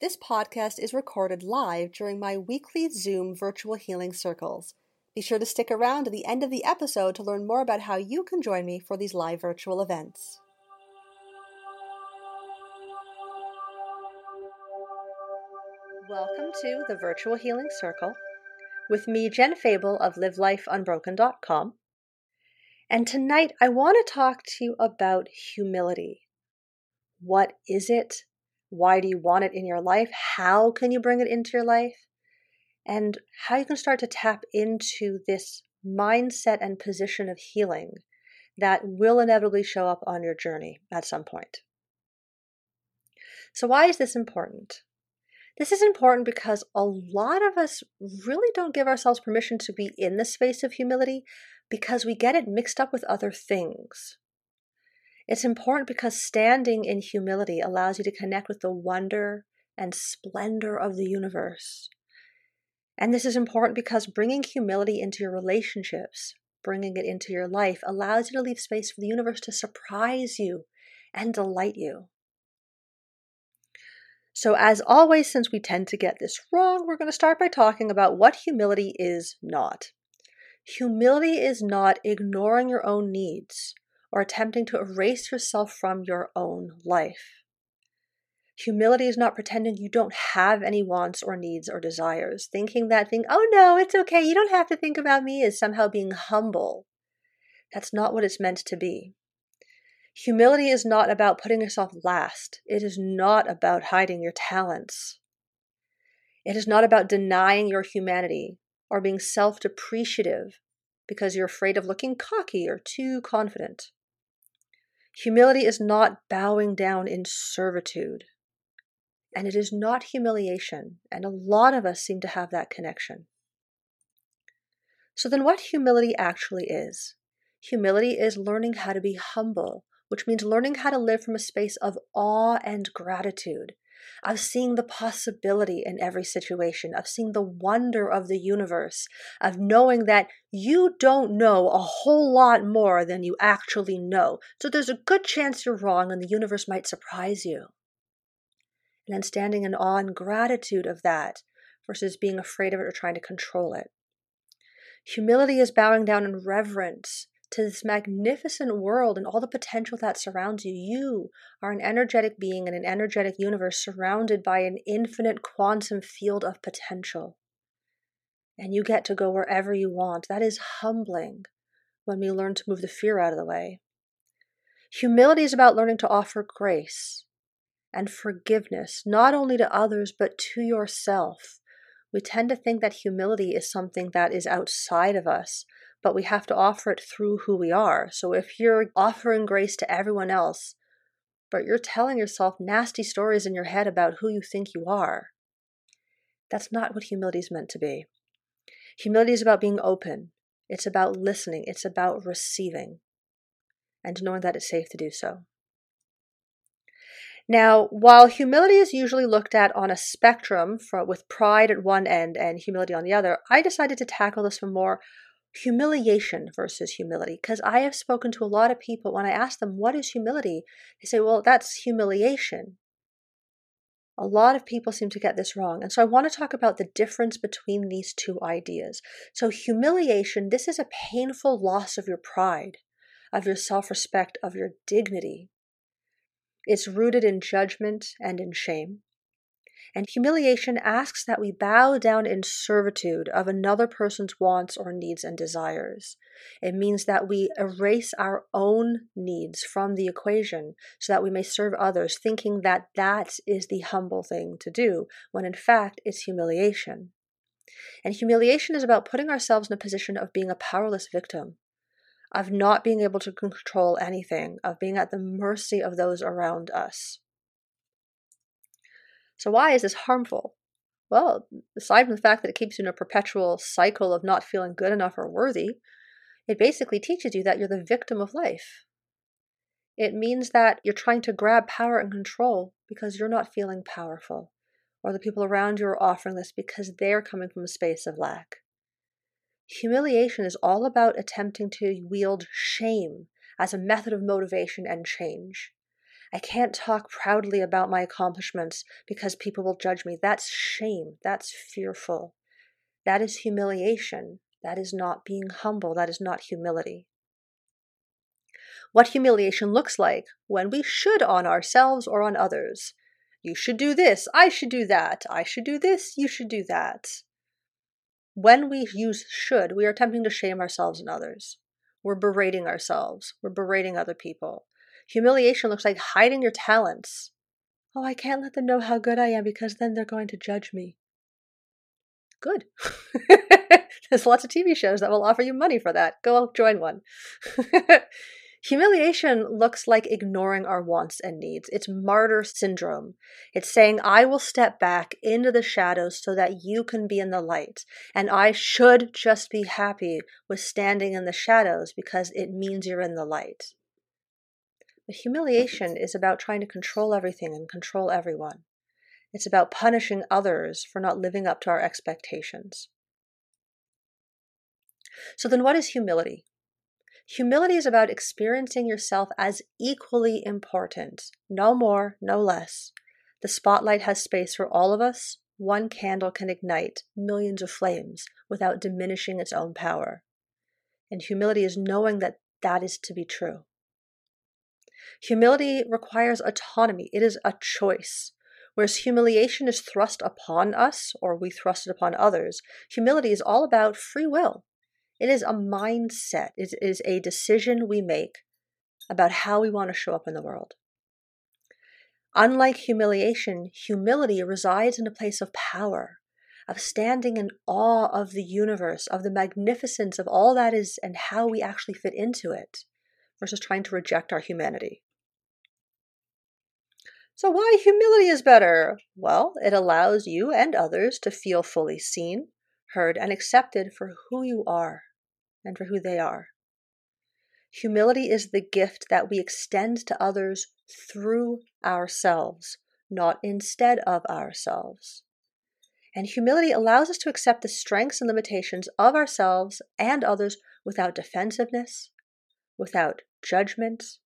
This podcast is recorded live during my weekly Zoom virtual healing circles. Be sure to stick around to the end of the episode to learn more about how you can join me for these live virtual events. Welcome to the Virtual Healing Circle with me, Jen Fable of LiveLifeUnbroken.com. And tonight I want to talk to you about humility. What is it? Why do you want it in your life? How can you bring it into your life? And how you can start to tap into this mindset and position of healing that will inevitably show up on your journey at some point. So, why is this important? This is important because a lot of us really don't give ourselves permission to be in the space of humility because we get it mixed up with other things. It's important because standing in humility allows you to connect with the wonder and splendor of the universe. And this is important because bringing humility into your relationships, bringing it into your life, allows you to leave space for the universe to surprise you and delight you. So, as always, since we tend to get this wrong, we're going to start by talking about what humility is not. Humility is not ignoring your own needs or attempting to erase yourself from your own life. Humility is not pretending you don't have any wants or needs or desires, thinking that thing, oh no, it's okay, you don't have to think about me, is somehow being humble. That's not what it's meant to be. Humility is not about putting yourself last. It is not about hiding your talents. It is not about denying your humanity or being self depreciative because you're afraid of looking cocky or too confident. Humility is not bowing down in servitude. And it is not humiliation. And a lot of us seem to have that connection. So, then what humility actually is? Humility is learning how to be humble which means learning how to live from a space of awe and gratitude, of seeing the possibility in every situation, of seeing the wonder of the universe, of knowing that you don't know a whole lot more than you actually know. So there's a good chance you're wrong and the universe might surprise you. And then standing in awe and gratitude of that versus being afraid of it or trying to control it. Humility is bowing down in reverence to this magnificent world and all the potential that surrounds you. You are an energetic being in an energetic universe surrounded by an infinite quantum field of potential. And you get to go wherever you want. That is humbling when we learn to move the fear out of the way. Humility is about learning to offer grace and forgiveness, not only to others, but to yourself. We tend to think that humility is something that is outside of us, but we have to offer it through who we are. So if you're offering grace to everyone else, but you're telling yourself nasty stories in your head about who you think you are, that's not what humility is meant to be. Humility is about being open, it's about listening, it's about receiving, and knowing that it's safe to do so. Now, while humility is usually looked at on a spectrum for, with pride at one end and humility on the other, I decided to tackle this from more humiliation versus humility because I have spoken to a lot of people when I ask them what is humility, they say, well, that's humiliation. A lot of people seem to get this wrong. And so I want to talk about the difference between these two ideas. So, humiliation, this is a painful loss of your pride, of your self respect, of your dignity. It's rooted in judgment and in shame. And humiliation asks that we bow down in servitude of another person's wants or needs and desires. It means that we erase our own needs from the equation so that we may serve others, thinking that that is the humble thing to do, when in fact it's humiliation. And humiliation is about putting ourselves in a position of being a powerless victim, of not being able to control anything, of being at the mercy of those around us. So, why is this harmful? Well, aside from the fact that it keeps you in a perpetual cycle of not feeling good enough or worthy, it basically teaches you that you're the victim of life. It means that you're trying to grab power and control because you're not feeling powerful, or the people around you are offering this because they're coming from a space of lack. Humiliation is all about attempting to wield shame as a method of motivation and change. I can't talk proudly about my accomplishments because people will judge me. That's shame. That's fearful. That is humiliation. That is not being humble. That is not humility. What humiliation looks like when we should on ourselves or on others. You should do this. I should do that. I should do this. You should do that. When we use should, we are attempting to shame ourselves and others. We're berating ourselves. We're berating other people. Humiliation looks like hiding your talents. Oh, I can't let them know how good I am because then they're going to judge me. Good. There's lots of TV shows that will offer you money for that. Go join one. Humiliation looks like ignoring our wants and needs. It's martyr syndrome. It's saying, I will step back into the shadows so that you can be in the light. And I should just be happy with standing in the shadows because it means you're in the light. Humiliation is about trying to control everything and control everyone. It's about punishing others for not living up to our expectations. So, then what is humility? Humility is about experiencing yourself as equally important, no more, no less. The spotlight has space for all of us. One candle can ignite millions of flames without diminishing its own power. And humility is knowing that that is to be true. Humility requires autonomy, it is a choice. Whereas humiliation is thrust upon us or we thrust it upon others, humility is all about free will. It is a mindset, it is a decision we make about how we want to show up in the world. Unlike humiliation, humility resides in a place of power, of standing in awe of the universe, of the magnificence of all that is and how we actually fit into it, versus trying to reject our humanity. So, why humility is better? Well, it allows you and others to feel fully seen, heard, and accepted for who you are and for who they are. Humility is the gift that we extend to others through ourselves, not instead of ourselves. And humility allows us to accept the strengths and limitations of ourselves and others without defensiveness, without judgment,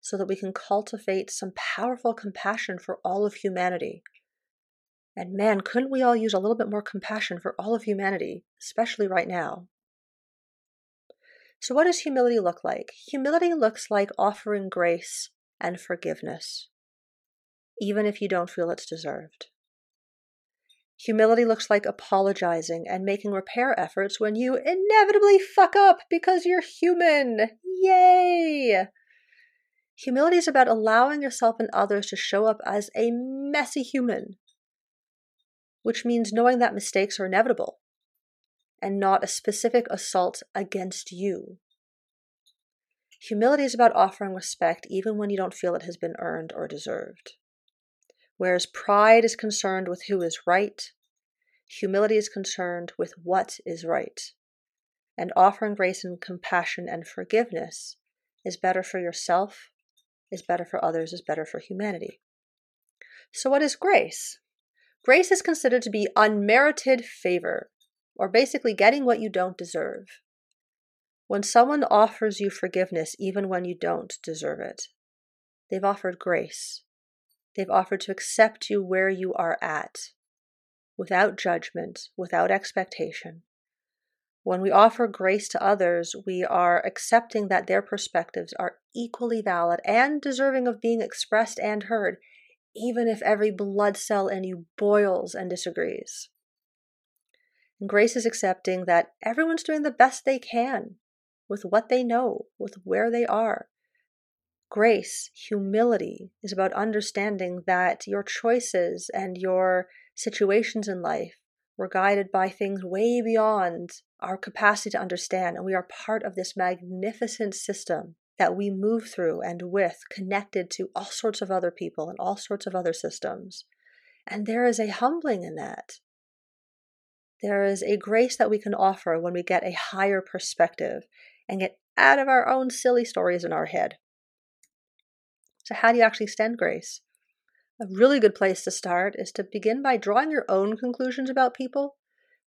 so that we can cultivate some powerful compassion for all of humanity. And man, couldn't we all use a little bit more compassion for all of humanity, especially right now? So, what does humility look like? Humility looks like offering grace and forgiveness, even if you don't feel it's deserved. Humility looks like apologizing and making repair efforts when you inevitably fuck up because you're human. Yay! Humility is about allowing yourself and others to show up as a messy human, which means knowing that mistakes are inevitable and not a specific assault against you. Humility is about offering respect even when you don't feel it has been earned or deserved. Whereas pride is concerned with who is right, humility is concerned with what is right. And offering grace and compassion and forgiveness is better for yourself, is better for others, is better for humanity. So, what is grace? Grace is considered to be unmerited favor, or basically getting what you don't deserve. When someone offers you forgiveness, even when you don't deserve it, they've offered grace. They've offered to accept you where you are at, without judgment, without expectation. When we offer grace to others, we are accepting that their perspectives are equally valid and deserving of being expressed and heard, even if every blood cell in you boils and disagrees. And grace is accepting that everyone's doing the best they can with what they know, with where they are. Grace, humility, is about understanding that your choices and your situations in life were guided by things way beyond our capacity to understand, and we are part of this magnificent system that we move through and with, connected to all sorts of other people and all sorts of other systems. And there is a humbling in that. There is a grace that we can offer when we get a higher perspective and get out of our own silly stories in our head. So, how do you actually extend grace? A really good place to start is to begin by drawing your own conclusions about people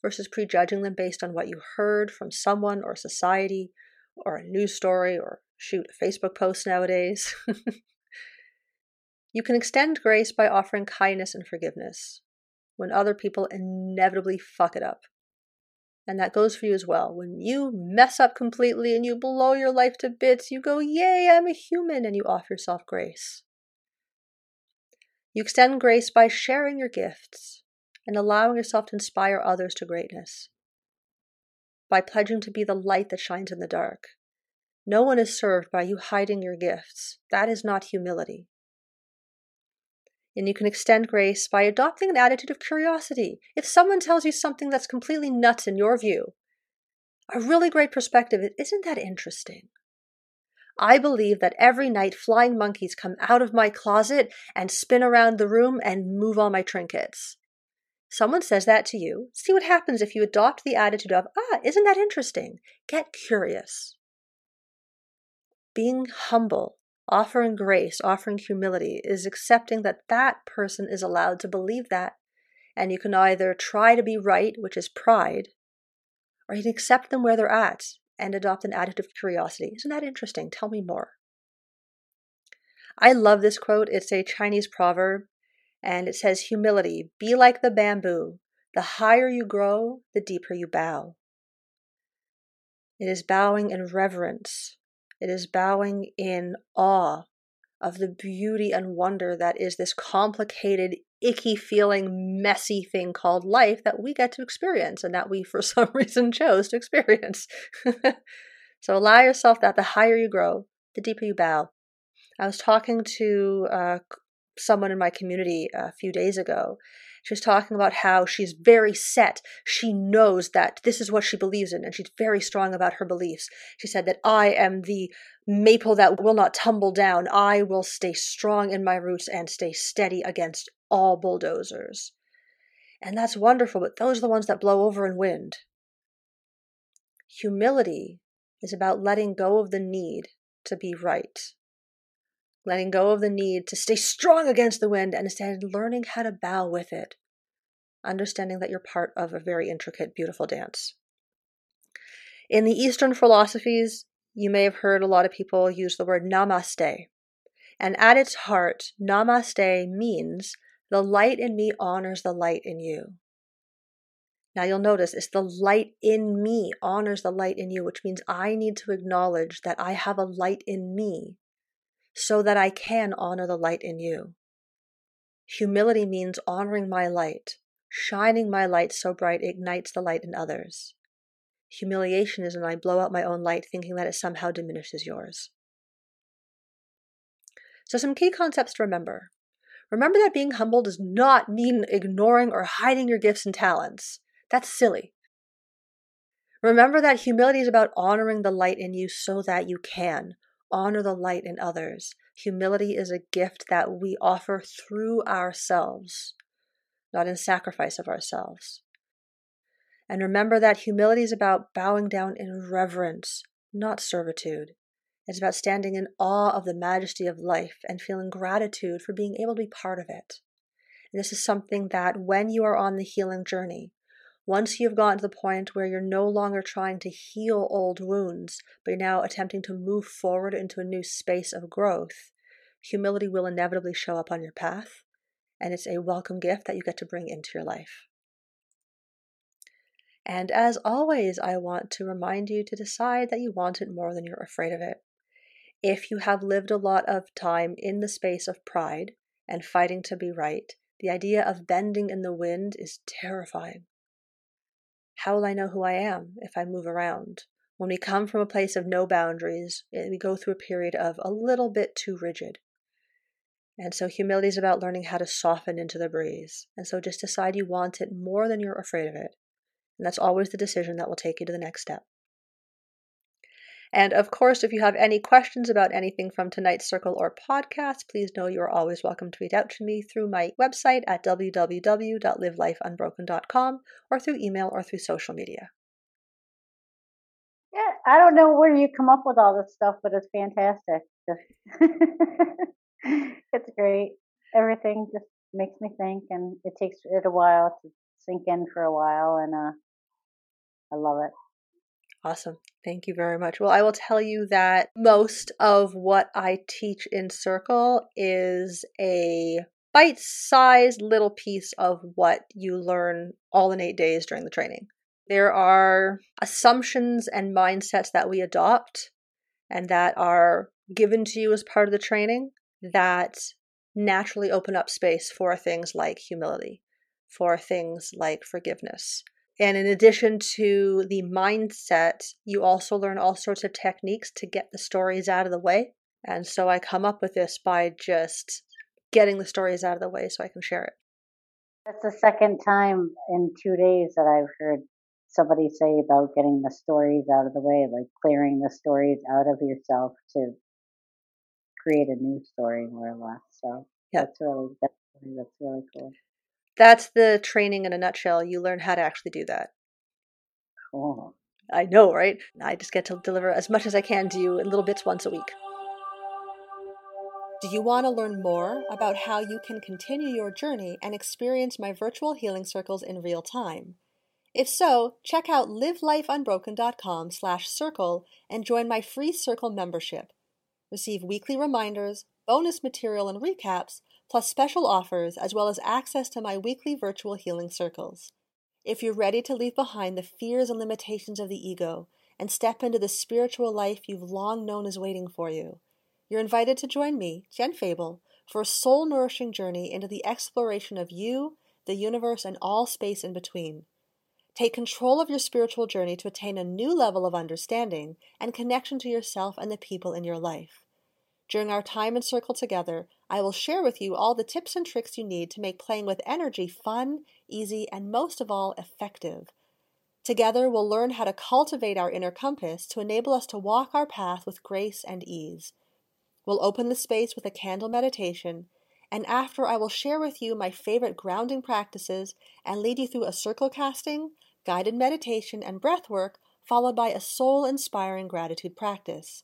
versus prejudging them based on what you heard from someone or society or a news story or shoot a Facebook post nowadays. You can extend grace by offering kindness and forgiveness when other people inevitably fuck it up. And that goes for you as well. When you mess up completely and you blow your life to bits, you go, Yay, I'm a human, and you offer yourself grace. You extend grace by sharing your gifts and allowing yourself to inspire others to greatness. By pledging to be the light that shines in the dark. No one is served by you hiding your gifts. That is not humility. And you can extend grace by adopting an attitude of curiosity. If someone tells you something that's completely nuts in your view, a really great perspective, isn't that interesting? I believe that every night flying monkeys come out of my closet and spin around the room and move all my trinkets. Someone says that to you. See what happens if you adopt the attitude of, ah, isn't that interesting? Get curious. Being humble Offering grace, offering humility, is accepting that that person is allowed to believe that. And you can either try to be right, which is pride, or you can accept them where they're at and adopt an attitude of curiosity. Isn't that interesting? Tell me more. I love this quote. It's a Chinese proverb, and it says, Humility, be like the bamboo. The higher you grow, the deeper you bow. It is bowing in reverence it is bowing in awe of the beauty and wonder that is this complicated, icky feeling, messy thing called life that we get to experience and that we, for some reason, chose to experience. so allow yourself that the higher you grow, the deeper you bow. I was talking to uh, someone in my community a few days ago, she was talking about how she's very set. She knows that this is what she believes in, and she's very strong about her beliefs. She said that I am the maple that will not tumble down. I will stay strong in my roots and stay steady against all bulldozers. And that's wonderful, but those are the ones that blow over in wind. Humility is about letting go of the need to be right letting go of the need to stay strong against the wind and instead learning how to bow with it, understanding that you're part of a very intricate, beautiful dance. In the Eastern philosophies, you may have heard a lot of people use the word namaste. And at its heart, namaste means the light in me honors the light in you. Now you'll notice it's the light in me honors the light in you, which means I need to acknowledge that I have a light in me so that I can honor the light in you. Humility means honoring my light, shining my light so bright it ignites the light in others. Humiliation is when I blow out my own light thinking that it somehow diminishes yours. So, some key concepts to remember. Remember that being humble does not mean ignoring or hiding your gifts and talents. That's silly. Remember that humility is about honoring the light in you so that you can honor the light in others. Humility is a gift that we offer through ourselves, not in sacrifice of ourselves. And remember that humility is about bowing down in reverence, not servitude. It's about standing in awe of the majesty of life and feeling gratitude for being able to be part of it. And this is something that when you are on the healing journey, once you've gotten to the point where you're no longer trying to heal old wounds, but you're now attempting to move forward into a new space of growth, humility will inevitably show up on your path, and it's a welcome gift that you get to bring into your life. And as always, I want to remind you to decide that you want it more than you're afraid of it. If you have lived a lot of time in the space of pride and fighting to be right, the idea of bending in the wind is terrifying. How will I know who I am if I move around? When we come from a place of no boundaries, eh, we go through a period of a little bit too rigid. And so humility is about learning how to soften into the breeze. And so just decide you want it more than you're afraid of it. And that's always the decision that will take you to the next step. And of course, if you have any questions about anything from tonight's circle or podcast, please know you are always welcome to reach out to me through my website at www.livelifeunbroken.com or through email or through social media. Yeah, I don't know where you come up with all this stuff, but it's fantastic. it's great. Everything just makes me think, and it takes it a while to sink in for a while, and uh, I love it. Awesome. Thank you very much. Well, I will tell you that most of what I teach in Circle is a bite sized little piece of what you learn all in eight days during the training. There are assumptions and mindsets that we adopt and that are given to you as part of the training that naturally open up space for things like humility, for things like forgiveness, and in addition to the mindset, you also learn all sorts of techniques to get the stories out of the way. And so I come up with this by just getting the stories out of the way so I can share it. That's the second time in two days that I've heard somebody say about getting the stories out of the way, like clearing the stories out of yourself to create a new story, more or less. So yeah. that's really that's, that's really cool that's the training in a nutshell. You learn how to actually do that. Cool. I know, right? I just get to deliver as much as I can to you in little bits once a week. Do you want to learn more about how you can continue your journey and experience my virtual healing circles in real time? If so, check out livelifeunbroken.com slash circle and join my free circle membership. Receive weekly reminders, bonus material and recaps, plus special offers, as well as access to my weekly virtual healing circles. If you're ready to leave behind the fears and limitations of the ego and step into the spiritual life you've long known is waiting for you, you're invited to join me, Jen Fable, for a soul nourishing journey into the exploration of you, the universe, and all space in between. Take control of your spiritual journey to attain a new level of understanding and connection to yourself and the people in your life. During our time in circle together, I will share with you all the tips and tricks you need to make playing with energy fun, easy, and most of all, effective. Together, we'll learn how to cultivate our inner compass to enable us to walk our path with grace and ease. We'll open the space with a candle meditation, and after I will share with you my favorite grounding practices and lead you through a circle casting, guided meditation, and breath work, followed by a soul inspiring gratitude practice.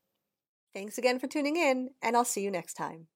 Thanks again for tuning in, and I'll see you next time.